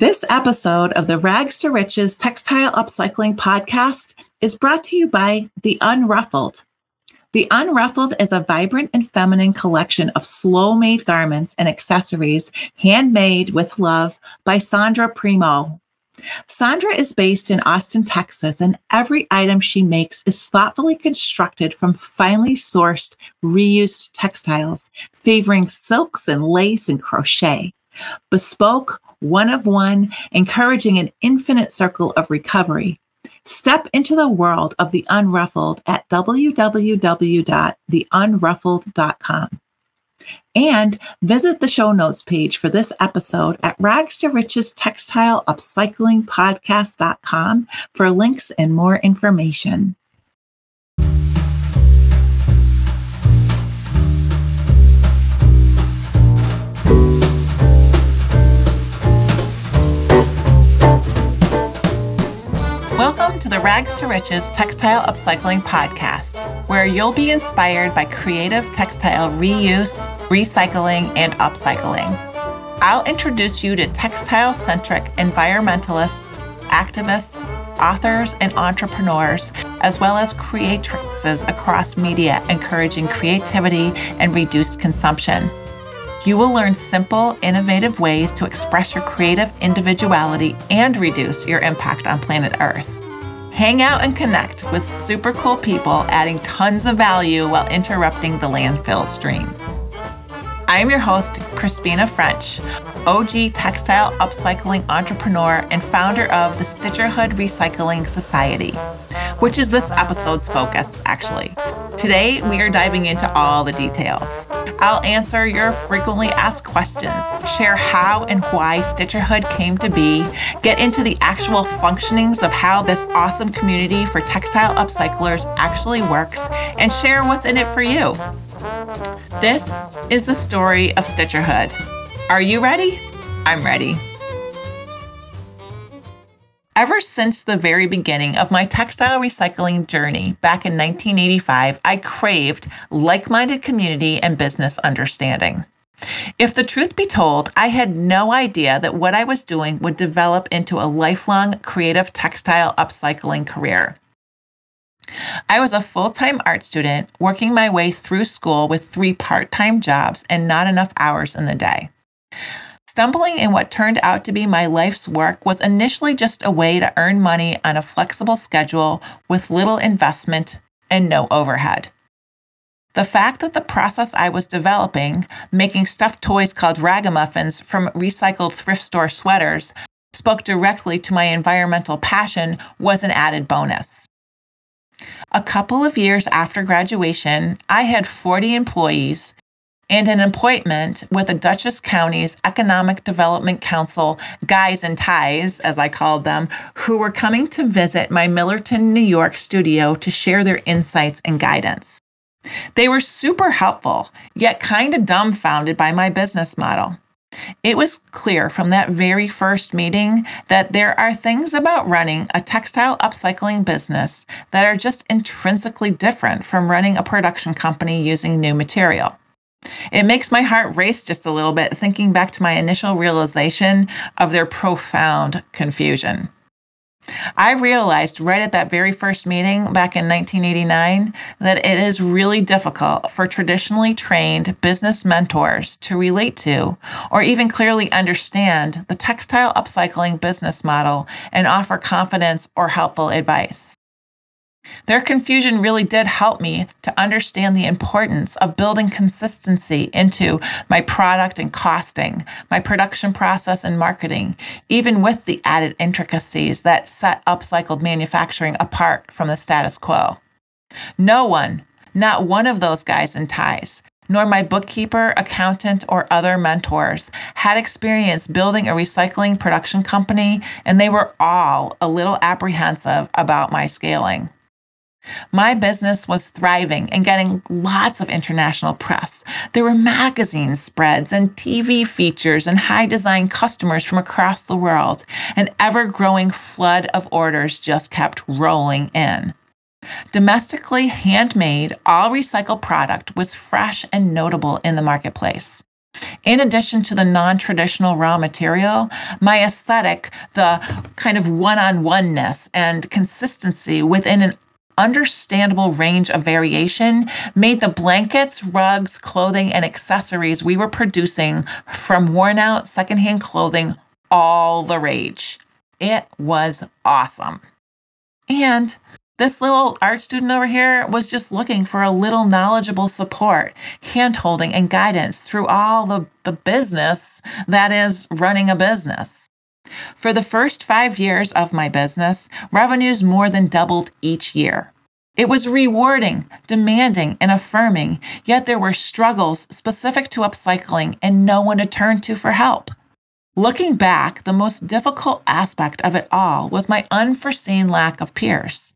This episode of the Rags to Riches Textile Upcycling Podcast is brought to you by The Unruffled. The Unruffled is a vibrant and feminine collection of slow made garments and accessories handmade with love by Sandra Primo. Sandra is based in Austin, Texas, and every item she makes is thoughtfully constructed from finely sourced, reused textiles, favoring silks and lace and crochet. Bespoke, one of one, encouraging an infinite circle of recovery. Step into the world of the unruffled at www.theunruffled.com. And visit the show notes page for this episode at rags to riches textile upcycling podcast.com for links and more information. Welcome to the Rags to Riches Textile Upcycling Podcast, where you'll be inspired by creative textile reuse, recycling, and upcycling. I'll introduce you to textile centric environmentalists, activists, authors, and entrepreneurs, as well as creatrices across media encouraging creativity and reduced consumption. You will learn simple, innovative ways to express your creative individuality and reduce your impact on planet Earth. Hang out and connect with super cool people adding tons of value while interrupting the landfill stream. I'm your host, Crispina French, OG textile upcycling entrepreneur and founder of the Stitcherhood Recycling Society, which is this episode's focus, actually. Today, we are diving into all the details. I'll answer your frequently asked questions, share how and why Stitcherhood came to be, get into the actual functionings of how this awesome community for textile upcyclers actually works, and share what's in it for you. This is the story of Stitcherhood. Are you ready? I'm ready. Ever since the very beginning of my textile recycling journey back in 1985, I craved like minded community and business understanding. If the truth be told, I had no idea that what I was doing would develop into a lifelong creative textile upcycling career. I was a full time art student working my way through school with three part time jobs and not enough hours in the day. Stumbling in what turned out to be my life's work was initially just a way to earn money on a flexible schedule with little investment and no overhead. The fact that the process I was developing, making stuffed toys called ragamuffins from recycled thrift store sweaters, spoke directly to my environmental passion was an added bonus. A couple of years after graduation, I had 40 employees and an appointment with the Dutchess County's Economic Development Council guys and ties, as I called them, who were coming to visit my Millerton, New York studio to share their insights and guidance. They were super helpful, yet kind of dumbfounded by my business model. It was clear from that very first meeting that there are things about running a textile upcycling business that are just intrinsically different from running a production company using new material. It makes my heart race just a little bit thinking back to my initial realization of their profound confusion. I realized right at that very first meeting back in 1989 that it is really difficult for traditionally trained business mentors to relate to or even clearly understand the textile upcycling business model and offer confidence or helpful advice. Their confusion really did help me to understand the importance of building consistency into my product and costing, my production process and marketing, even with the added intricacies that set upcycled manufacturing apart from the status quo. No one, not one of those guys in ties, nor my bookkeeper, accountant, or other mentors had experience building a recycling production company, and they were all a little apprehensive about my scaling. My business was thriving and getting lots of international press. There were magazine spreads and TV features and high design customers from across the world. An ever growing flood of orders just kept rolling in. Domestically handmade, all recycled product was fresh and notable in the marketplace. In addition to the non traditional raw material, my aesthetic, the kind of one on oneness and consistency within an understandable range of variation made the blankets, rugs, clothing, and accessories we were producing from worn out secondhand clothing all the rage. It was awesome. And this little art student over here was just looking for a little knowledgeable support, handholding, and guidance through all the, the business that is running a business. For the first five years of my business, revenues more than doubled each year. It was rewarding, demanding, and affirming, yet there were struggles specific to upcycling and no one to turn to for help. Looking back, the most difficult aspect of it all was my unforeseen lack of peers.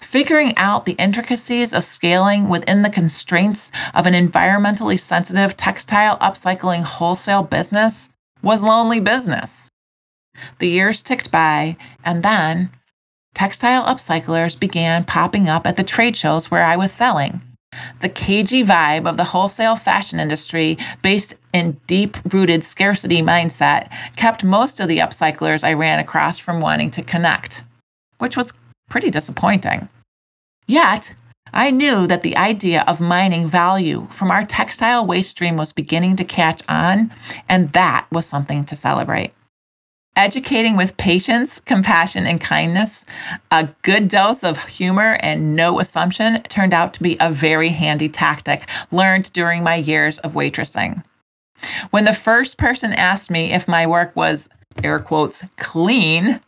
Figuring out the intricacies of scaling within the constraints of an environmentally sensitive textile upcycling wholesale business was lonely business. The years ticked by, and then textile upcyclers began popping up at the trade shows where I was selling. The cagey vibe of the wholesale fashion industry, based in deep rooted scarcity mindset, kept most of the upcyclers I ran across from wanting to connect, which was pretty disappointing. Yet, I knew that the idea of mining value from our textile waste stream was beginning to catch on, and that was something to celebrate. Educating with patience, compassion, and kindness, a good dose of humor and no assumption turned out to be a very handy tactic learned during my years of waitressing. When the first person asked me if my work was, air quotes, clean,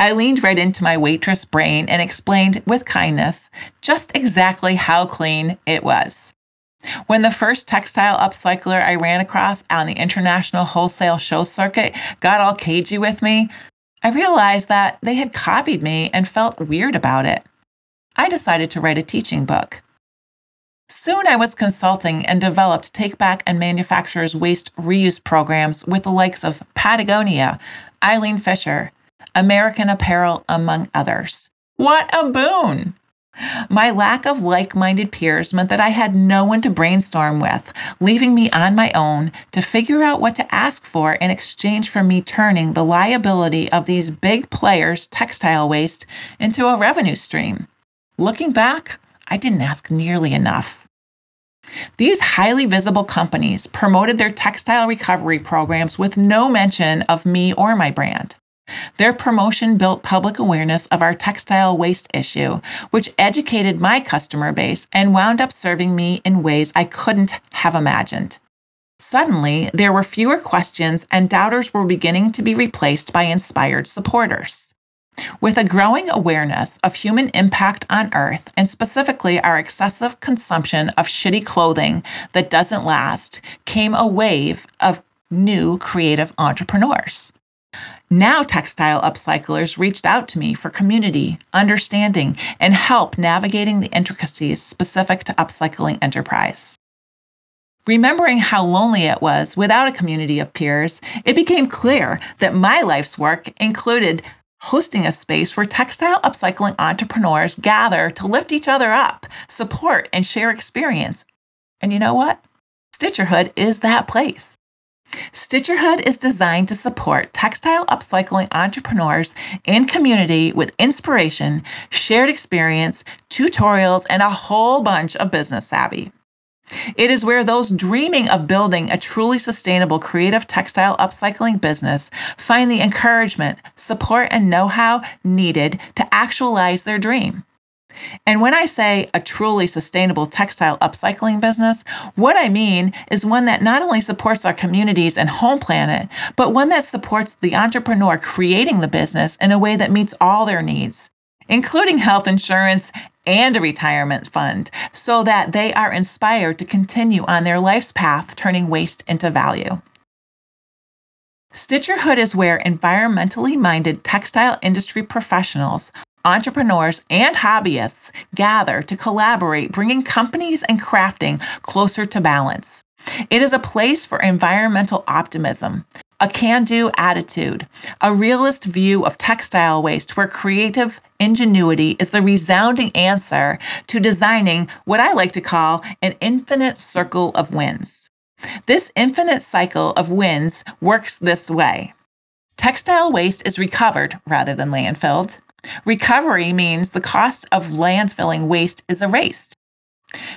I leaned right into my waitress brain and explained with kindness just exactly how clean it was. When the first textile upcycler I ran across on the international wholesale show circuit got all cagey with me, I realized that they had copied me and felt weird about it. I decided to write a teaching book. Soon I was consulting and developed take back and manufacturers waste reuse programs with the likes of Patagonia, Eileen Fisher, American Apparel, among others. What a boon! My lack of like minded peers meant that I had no one to brainstorm with, leaving me on my own to figure out what to ask for in exchange for me turning the liability of these big players' textile waste into a revenue stream. Looking back, I didn't ask nearly enough. These highly visible companies promoted their textile recovery programs with no mention of me or my brand. Their promotion built public awareness of our textile waste issue, which educated my customer base and wound up serving me in ways I couldn't have imagined. Suddenly, there were fewer questions, and doubters were beginning to be replaced by inspired supporters. With a growing awareness of human impact on Earth, and specifically our excessive consumption of shitty clothing that doesn't last, came a wave of new creative entrepreneurs. Now, textile upcyclers reached out to me for community, understanding, and help navigating the intricacies specific to upcycling enterprise. Remembering how lonely it was without a community of peers, it became clear that my life's work included hosting a space where textile upcycling entrepreneurs gather to lift each other up, support, and share experience. And you know what? Stitcherhood is that place. Stitcherhood is designed to support textile upcycling entrepreneurs and community with inspiration, shared experience, tutorials, and a whole bunch of business savvy. It is where those dreaming of building a truly sustainable creative textile upcycling business find the encouragement, support, and know how needed to actualize their dream. And when I say a truly sustainable textile upcycling business, what I mean is one that not only supports our communities and home planet, but one that supports the entrepreneur creating the business in a way that meets all their needs, including health insurance and a retirement fund, so that they are inspired to continue on their life's path turning waste into value. Stitcherhood is where environmentally minded textile industry professionals entrepreneurs, and hobbyists gather to collaborate, bringing companies and crafting closer to balance. It is a place for environmental optimism, a can do attitude, a realist view of textile waste where creative ingenuity is the resounding answer to designing what I like to call an infinite circle of wins. This infinite cycle of wins works this way textile waste is recovered rather than landfilled. Recovery means the cost of landfilling waste is erased.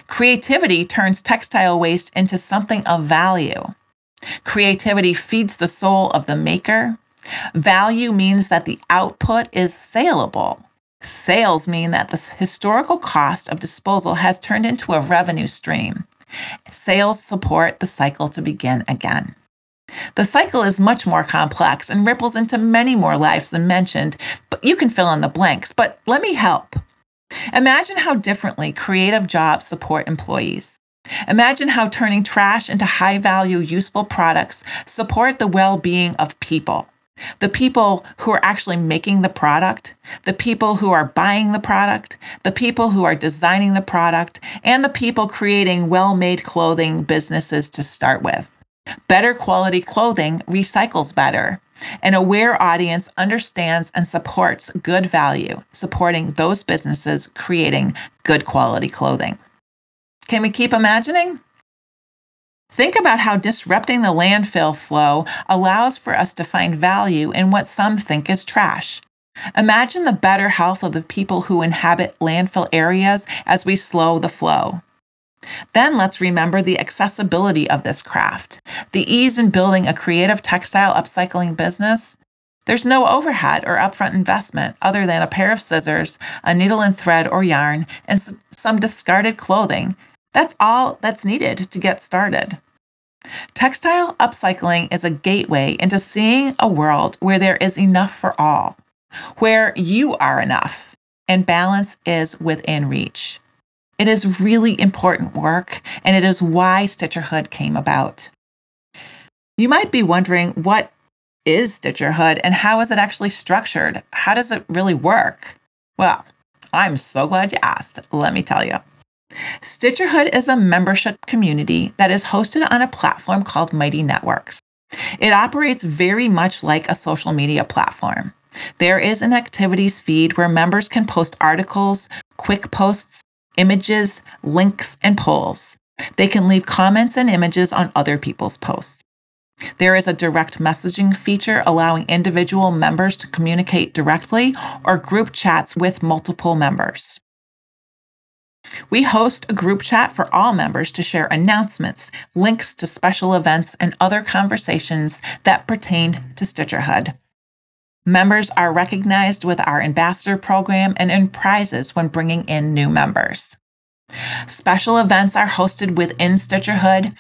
Creativity turns textile waste into something of value. Creativity feeds the soul of the maker. Value means that the output is saleable. Sales mean that the historical cost of disposal has turned into a revenue stream. Sales support the cycle to begin again. The cycle is much more complex and ripples into many more lives than mentioned, but you can fill in the blanks. But let me help. Imagine how differently creative jobs support employees. Imagine how turning trash into high value, useful products support the well being of people. The people who are actually making the product, the people who are buying the product, the people who are designing the product, and the people creating well made clothing businesses to start with. Better quality clothing recycles better. An aware audience understands and supports good value, supporting those businesses creating good quality clothing. Can we keep imagining? Think about how disrupting the landfill flow allows for us to find value in what some think is trash. Imagine the better health of the people who inhabit landfill areas as we slow the flow. Then let's remember the accessibility of this craft, the ease in building a creative textile upcycling business. There's no overhead or upfront investment other than a pair of scissors, a needle and thread or yarn, and some discarded clothing. That's all that's needed to get started. Textile upcycling is a gateway into seeing a world where there is enough for all, where you are enough, and balance is within reach. It is really important work, and it is why Stitcherhood came about. You might be wondering what is Stitcherhood and how is it actually structured? How does it really work? Well, I'm so glad you asked. Let me tell you. Stitcherhood is a membership community that is hosted on a platform called Mighty Networks. It operates very much like a social media platform. There is an activities feed where members can post articles, quick posts, images, links, and polls. They can leave comments and images on other people's posts. There is a direct messaging feature allowing individual members to communicate directly or group chats with multiple members. We host a group chat for all members to share announcements, links to special events, and other conversations that pertain to Stitcherhood. Members are recognized with our ambassador program and earn prizes when bringing in new members. Special events are hosted within Stitcherhood.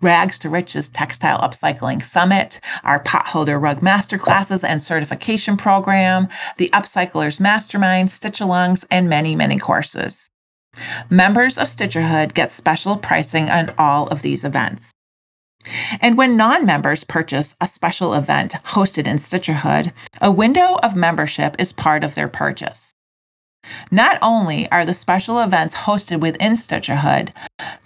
Rags to Riches Textile Upcycling Summit, our Potholder Rug Masterclasses and Certification Program, the Upcyclers Mastermind, Stitch Alongs, and many, many courses. Members of Stitcherhood get special pricing on all of these events. And when non members purchase a special event hosted in Stitcherhood, a window of membership is part of their purchase. Not only are the special events hosted within Stitcherhood,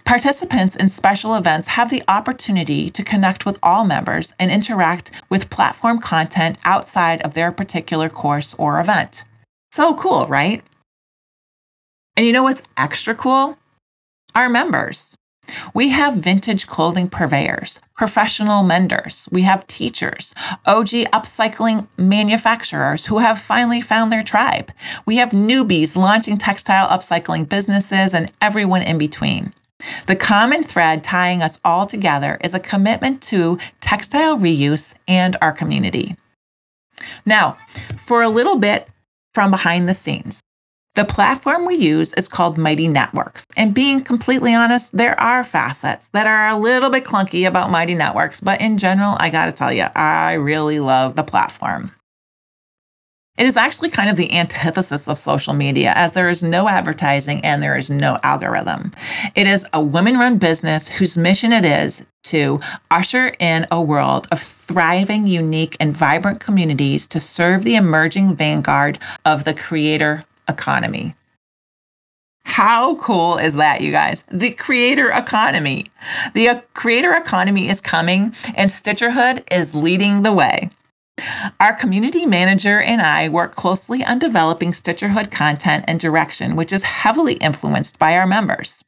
participants in special events have the opportunity to connect with all members and interact with platform content outside of their particular course or event. So cool, right? And you know what's extra cool? Our members. We have vintage clothing purveyors, professional menders, we have teachers, OG upcycling manufacturers who have finally found their tribe. We have newbies launching textile upcycling businesses and everyone in between. The common thread tying us all together is a commitment to textile reuse and our community. Now, for a little bit from behind the scenes. The platform we use is called Mighty Networks. And being completely honest, there are facets that are a little bit clunky about Mighty Networks, but in general, I gotta tell you, I really love the platform. It is actually kind of the antithesis of social media, as there is no advertising and there is no algorithm. It is a women run business whose mission it is to usher in a world of thriving, unique, and vibrant communities to serve the emerging vanguard of the creator economy. How cool is that, you guys? The creator economy. The uh, creator economy is coming, and Stitcherhood is leading the way. Our community manager and I work closely on developing Stitcherhood content and direction, which is heavily influenced by our members.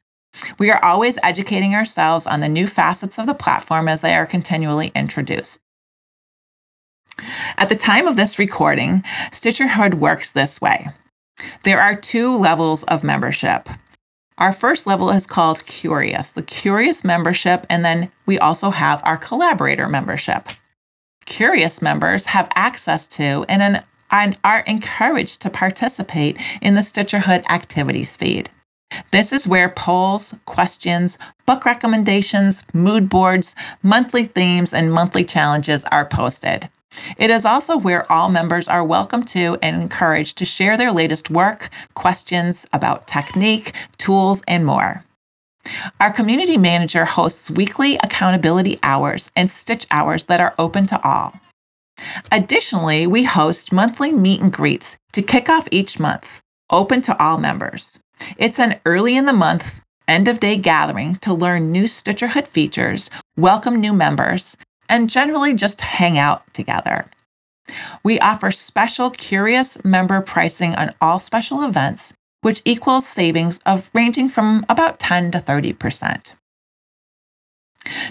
We are always educating ourselves on the new facets of the platform as they are continually introduced. At the time of this recording, Stitcherhood works this way. There are two levels of membership. Our first level is called Curious, the Curious membership, and then we also have our Collaborator membership. Curious members have access to and, and are encouraged to participate in the Stitcherhood activities feed. This is where polls, questions, book recommendations, mood boards, monthly themes, and monthly challenges are posted. It is also where all members are welcome to and encouraged to share their latest work, questions about technique, tools, and more. Our community manager hosts weekly accountability hours and stitch hours that are open to all. Additionally, we host monthly meet and greets to kick off each month, open to all members. It's an early in the month, end of day gathering to learn new Stitcherhood features, welcome new members, and generally just hang out together. We offer special curious member pricing on all special events, which equals savings of ranging from about 10 to 30%.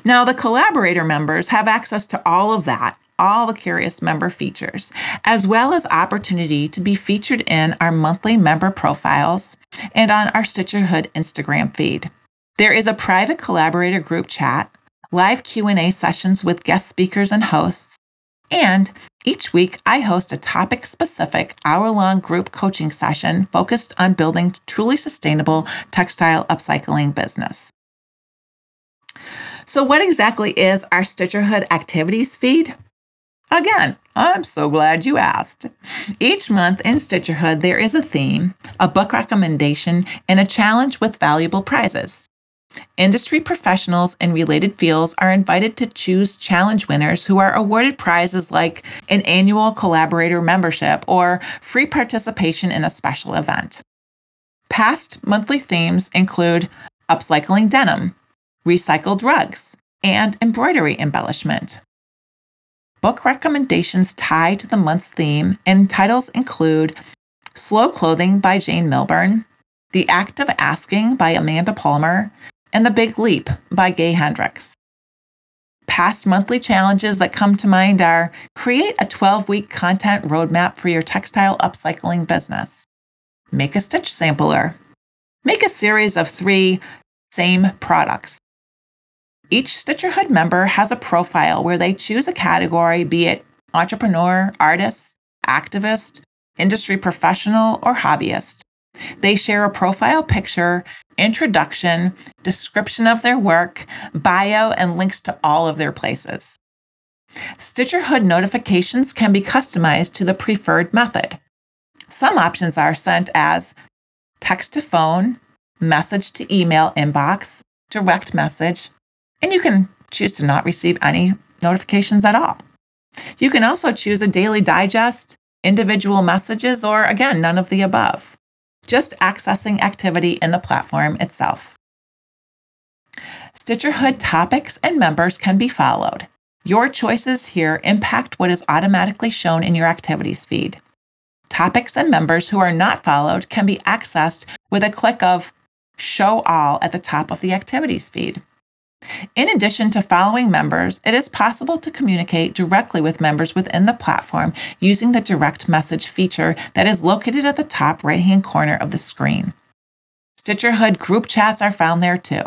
Now, the collaborator members have access to all of that, all the curious member features, as well as opportunity to be featured in our monthly member profiles and on our Stitcherhood Instagram feed. There is a private collaborator group chat live Q&A sessions with guest speakers and hosts, and each week I host a topic-specific hour-long group coaching session focused on building truly sustainable textile upcycling business. So what exactly is our Stitcherhood activities feed? Again, I'm so glad you asked. Each month in Stitcherhood, there is a theme, a book recommendation, and a challenge with valuable prizes. Industry professionals in related fields are invited to choose challenge winners who are awarded prizes like an annual collaborator membership or free participation in a special event. Past monthly themes include upcycling denim, recycled rugs, and embroidery embellishment. Book recommendations tie to the month's theme, and titles include Slow Clothing by Jane Milburn, The Art of Asking by Amanda Palmer, and The Big Leap by Gay Hendricks. Past monthly challenges that come to mind are create a 12 week content roadmap for your textile upcycling business, make a stitch sampler, make a series of three same products. Each Stitcherhood member has a profile where they choose a category, be it entrepreneur, artist, activist, industry professional, or hobbyist. They share a profile picture, introduction, description of their work, bio, and links to all of their places. Stitcherhood notifications can be customized to the preferred method. Some options are sent as text to phone, message to email inbox, direct message, and you can choose to not receive any notifications at all. You can also choose a daily digest, individual messages, or again, none of the above just accessing activity in the platform itself. Stitcherhood topics and members can be followed. Your choices here impact what is automatically shown in your activities feed. Topics and members who are not followed can be accessed with a click of Show All at the top of the activities feed. In addition to following members, it is possible to communicate directly with members within the platform using the direct message feature that is located at the top right hand corner of the screen. Stitcherhood group chats are found there too.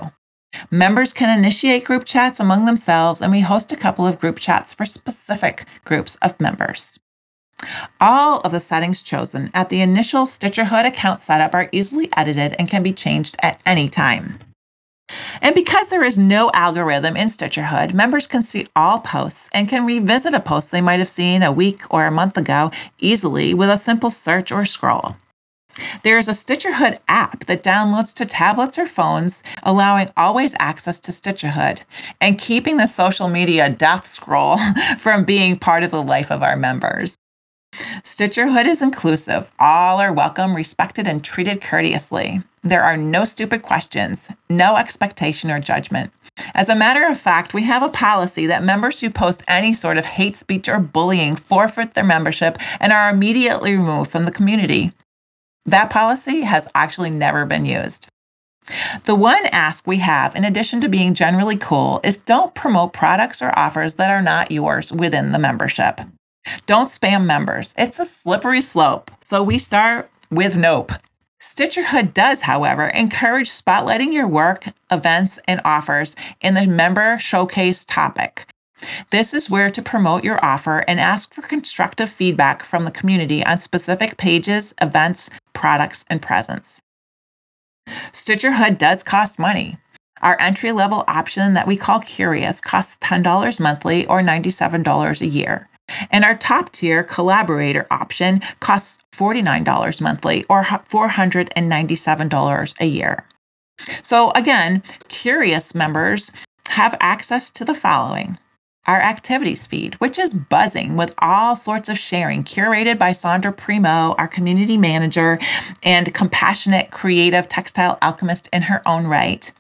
Members can initiate group chats among themselves, and we host a couple of group chats for specific groups of members. All of the settings chosen at the initial Stitcherhood account setup are easily edited and can be changed at any time. And because there is no algorithm in Stitcherhood, members can see all posts and can revisit a post they might have seen a week or a month ago easily with a simple search or scroll. There is a Stitcherhood app that downloads to tablets or phones, allowing always access to Stitcherhood and keeping the social media death scroll from being part of the life of our members. Stitcherhood is inclusive. All are welcome, respected, and treated courteously. There are no stupid questions, no expectation or judgment. As a matter of fact, we have a policy that members who post any sort of hate speech or bullying forfeit their membership and are immediately removed from the community. That policy has actually never been used. The one ask we have, in addition to being generally cool, is don't promote products or offers that are not yours within the membership. Don't spam members. It's a slippery slope. So we start with nope. Stitcherhood does, however, encourage spotlighting your work, events, and offers in the member showcase topic. This is where to promote your offer and ask for constructive feedback from the community on specific pages, events, products, and presents. Stitcherhood does cost money. Our entry level option that we call Curious costs $10 monthly or $97 a year. And our top tier collaborator option costs $49 monthly or $497 a year. So, again, curious members have access to the following our activities feed, which is buzzing with all sorts of sharing, curated by Sandra Primo, our community manager and compassionate, creative textile alchemist in her own right.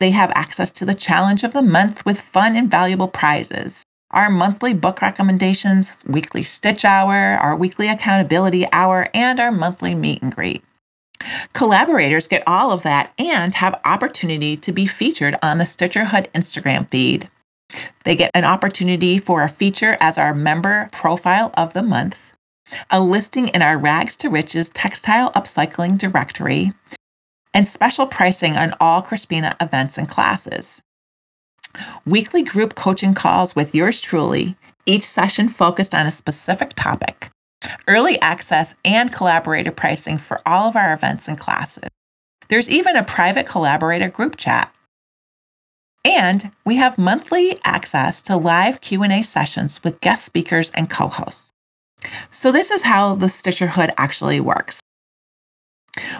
They have access to the challenge of the month with fun and valuable prizes our monthly book recommendations, weekly stitch hour, our weekly accountability hour, and our monthly meet and greet. Collaborators get all of that and have opportunity to be featured on the Stitcherhood Instagram feed. They get an opportunity for a feature as our member profile of the month, a listing in our Rags to Riches textile upcycling directory, and special pricing on all Crispina events and classes weekly group coaching calls with yours truly, each session focused on a specific topic, early access and collaborator pricing for all of our events and classes. There's even a private collaborator group chat. And we have monthly access to live Q&A sessions with guest speakers and co-hosts. So this is how the Stitcherhood actually works.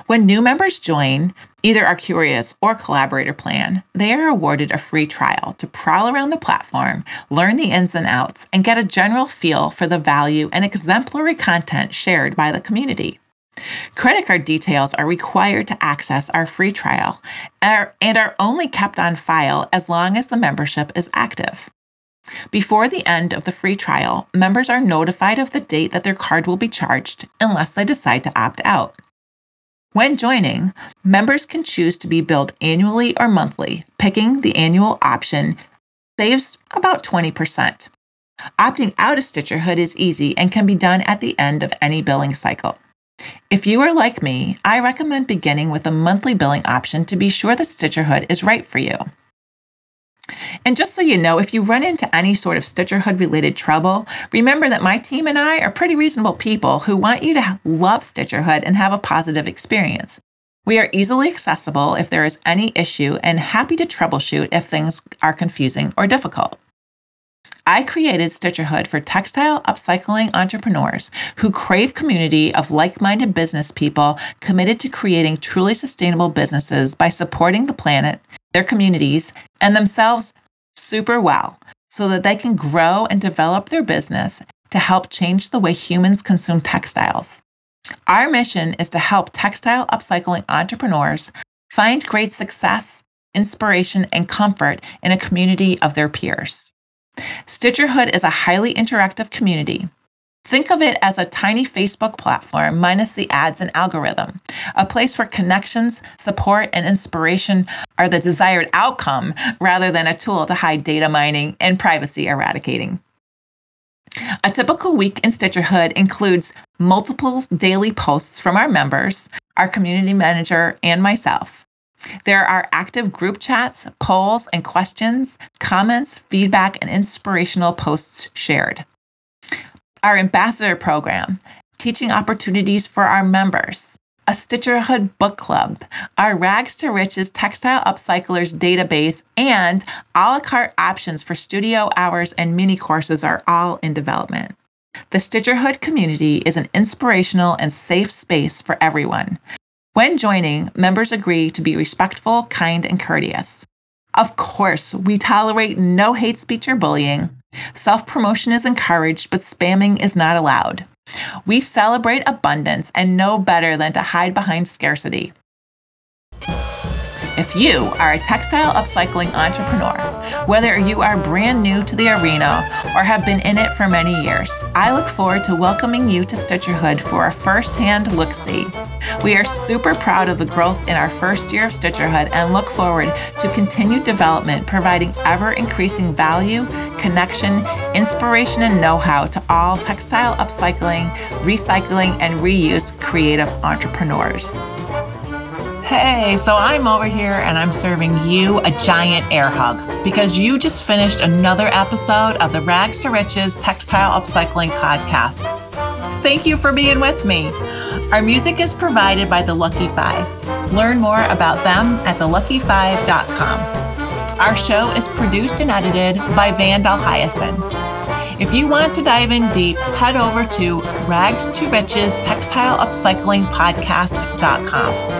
When new members join either our Curious or Collaborator plan, they are awarded a free trial to prowl around the platform, learn the ins and outs, and get a general feel for the value and exemplary content shared by the community. Credit card details are required to access our free trial and are only kept on file as long as the membership is active. Before the end of the free trial, members are notified of the date that their card will be charged unless they decide to opt out. When joining, members can choose to be billed annually or monthly. Picking the annual option saves about 20%. Opting out of Stitcherhood is easy and can be done at the end of any billing cycle. If you are like me, I recommend beginning with a monthly billing option to be sure that Stitcherhood is right for you. And just so you know, if you run into any sort of Stitcherhood related trouble, remember that my team and I are pretty reasonable people who want you to love Stitcherhood and have a positive experience. We are easily accessible if there is any issue and happy to troubleshoot if things are confusing or difficult. I created Stitcherhood for textile upcycling entrepreneurs who crave community of like-minded business people committed to creating truly sustainable businesses by supporting the planet, their communities, and themselves super well so that they can grow and develop their business to help change the way humans consume textiles. Our mission is to help textile upcycling entrepreneurs find great success, inspiration, and comfort in a community of their peers. Stitcherhood is a highly interactive community Think of it as a tiny Facebook platform minus the ads and algorithm, a place where connections, support, and inspiration are the desired outcome rather than a tool to hide data mining and privacy eradicating. A typical week in Stitcherhood includes multiple daily posts from our members, our community manager, and myself. There are active group chats, polls and questions, comments, feedback, and inspirational posts shared our ambassador program, teaching opportunities for our members, a Stitcherhood book club, our Rags to Riches textile upcyclers database, and a la carte options for studio hours and mini courses are all in development. The Stitcherhood community is an inspirational and safe space for everyone. When joining, members agree to be respectful, kind, and courteous. Of course, we tolerate no hate speech or bullying. Self promotion is encouraged, but spamming is not allowed. We celebrate abundance and know better than to hide behind scarcity. If you are a textile upcycling entrepreneur, whether you are brand new to the arena or have been in it for many years, I look forward to welcoming you to Stitcherhood for a first-hand look-see. We are super proud of the growth in our first year of Stitcherhood and look forward to continued development, providing ever increasing value, connection, inspiration, and know how to all textile upcycling, recycling, and reuse creative entrepreneurs. Hey, so I'm over here and I'm serving you a giant air hug because you just finished another episode of the Rags to Riches Textile Upcycling Podcast. Thank you for being with me. Our music is provided by The Lucky Five. Learn more about them at thelucky5.com. Our show is produced and edited by Vandal Hyacinth. If you want to dive in deep, head over to rags to riches textile upcycling podcast.com.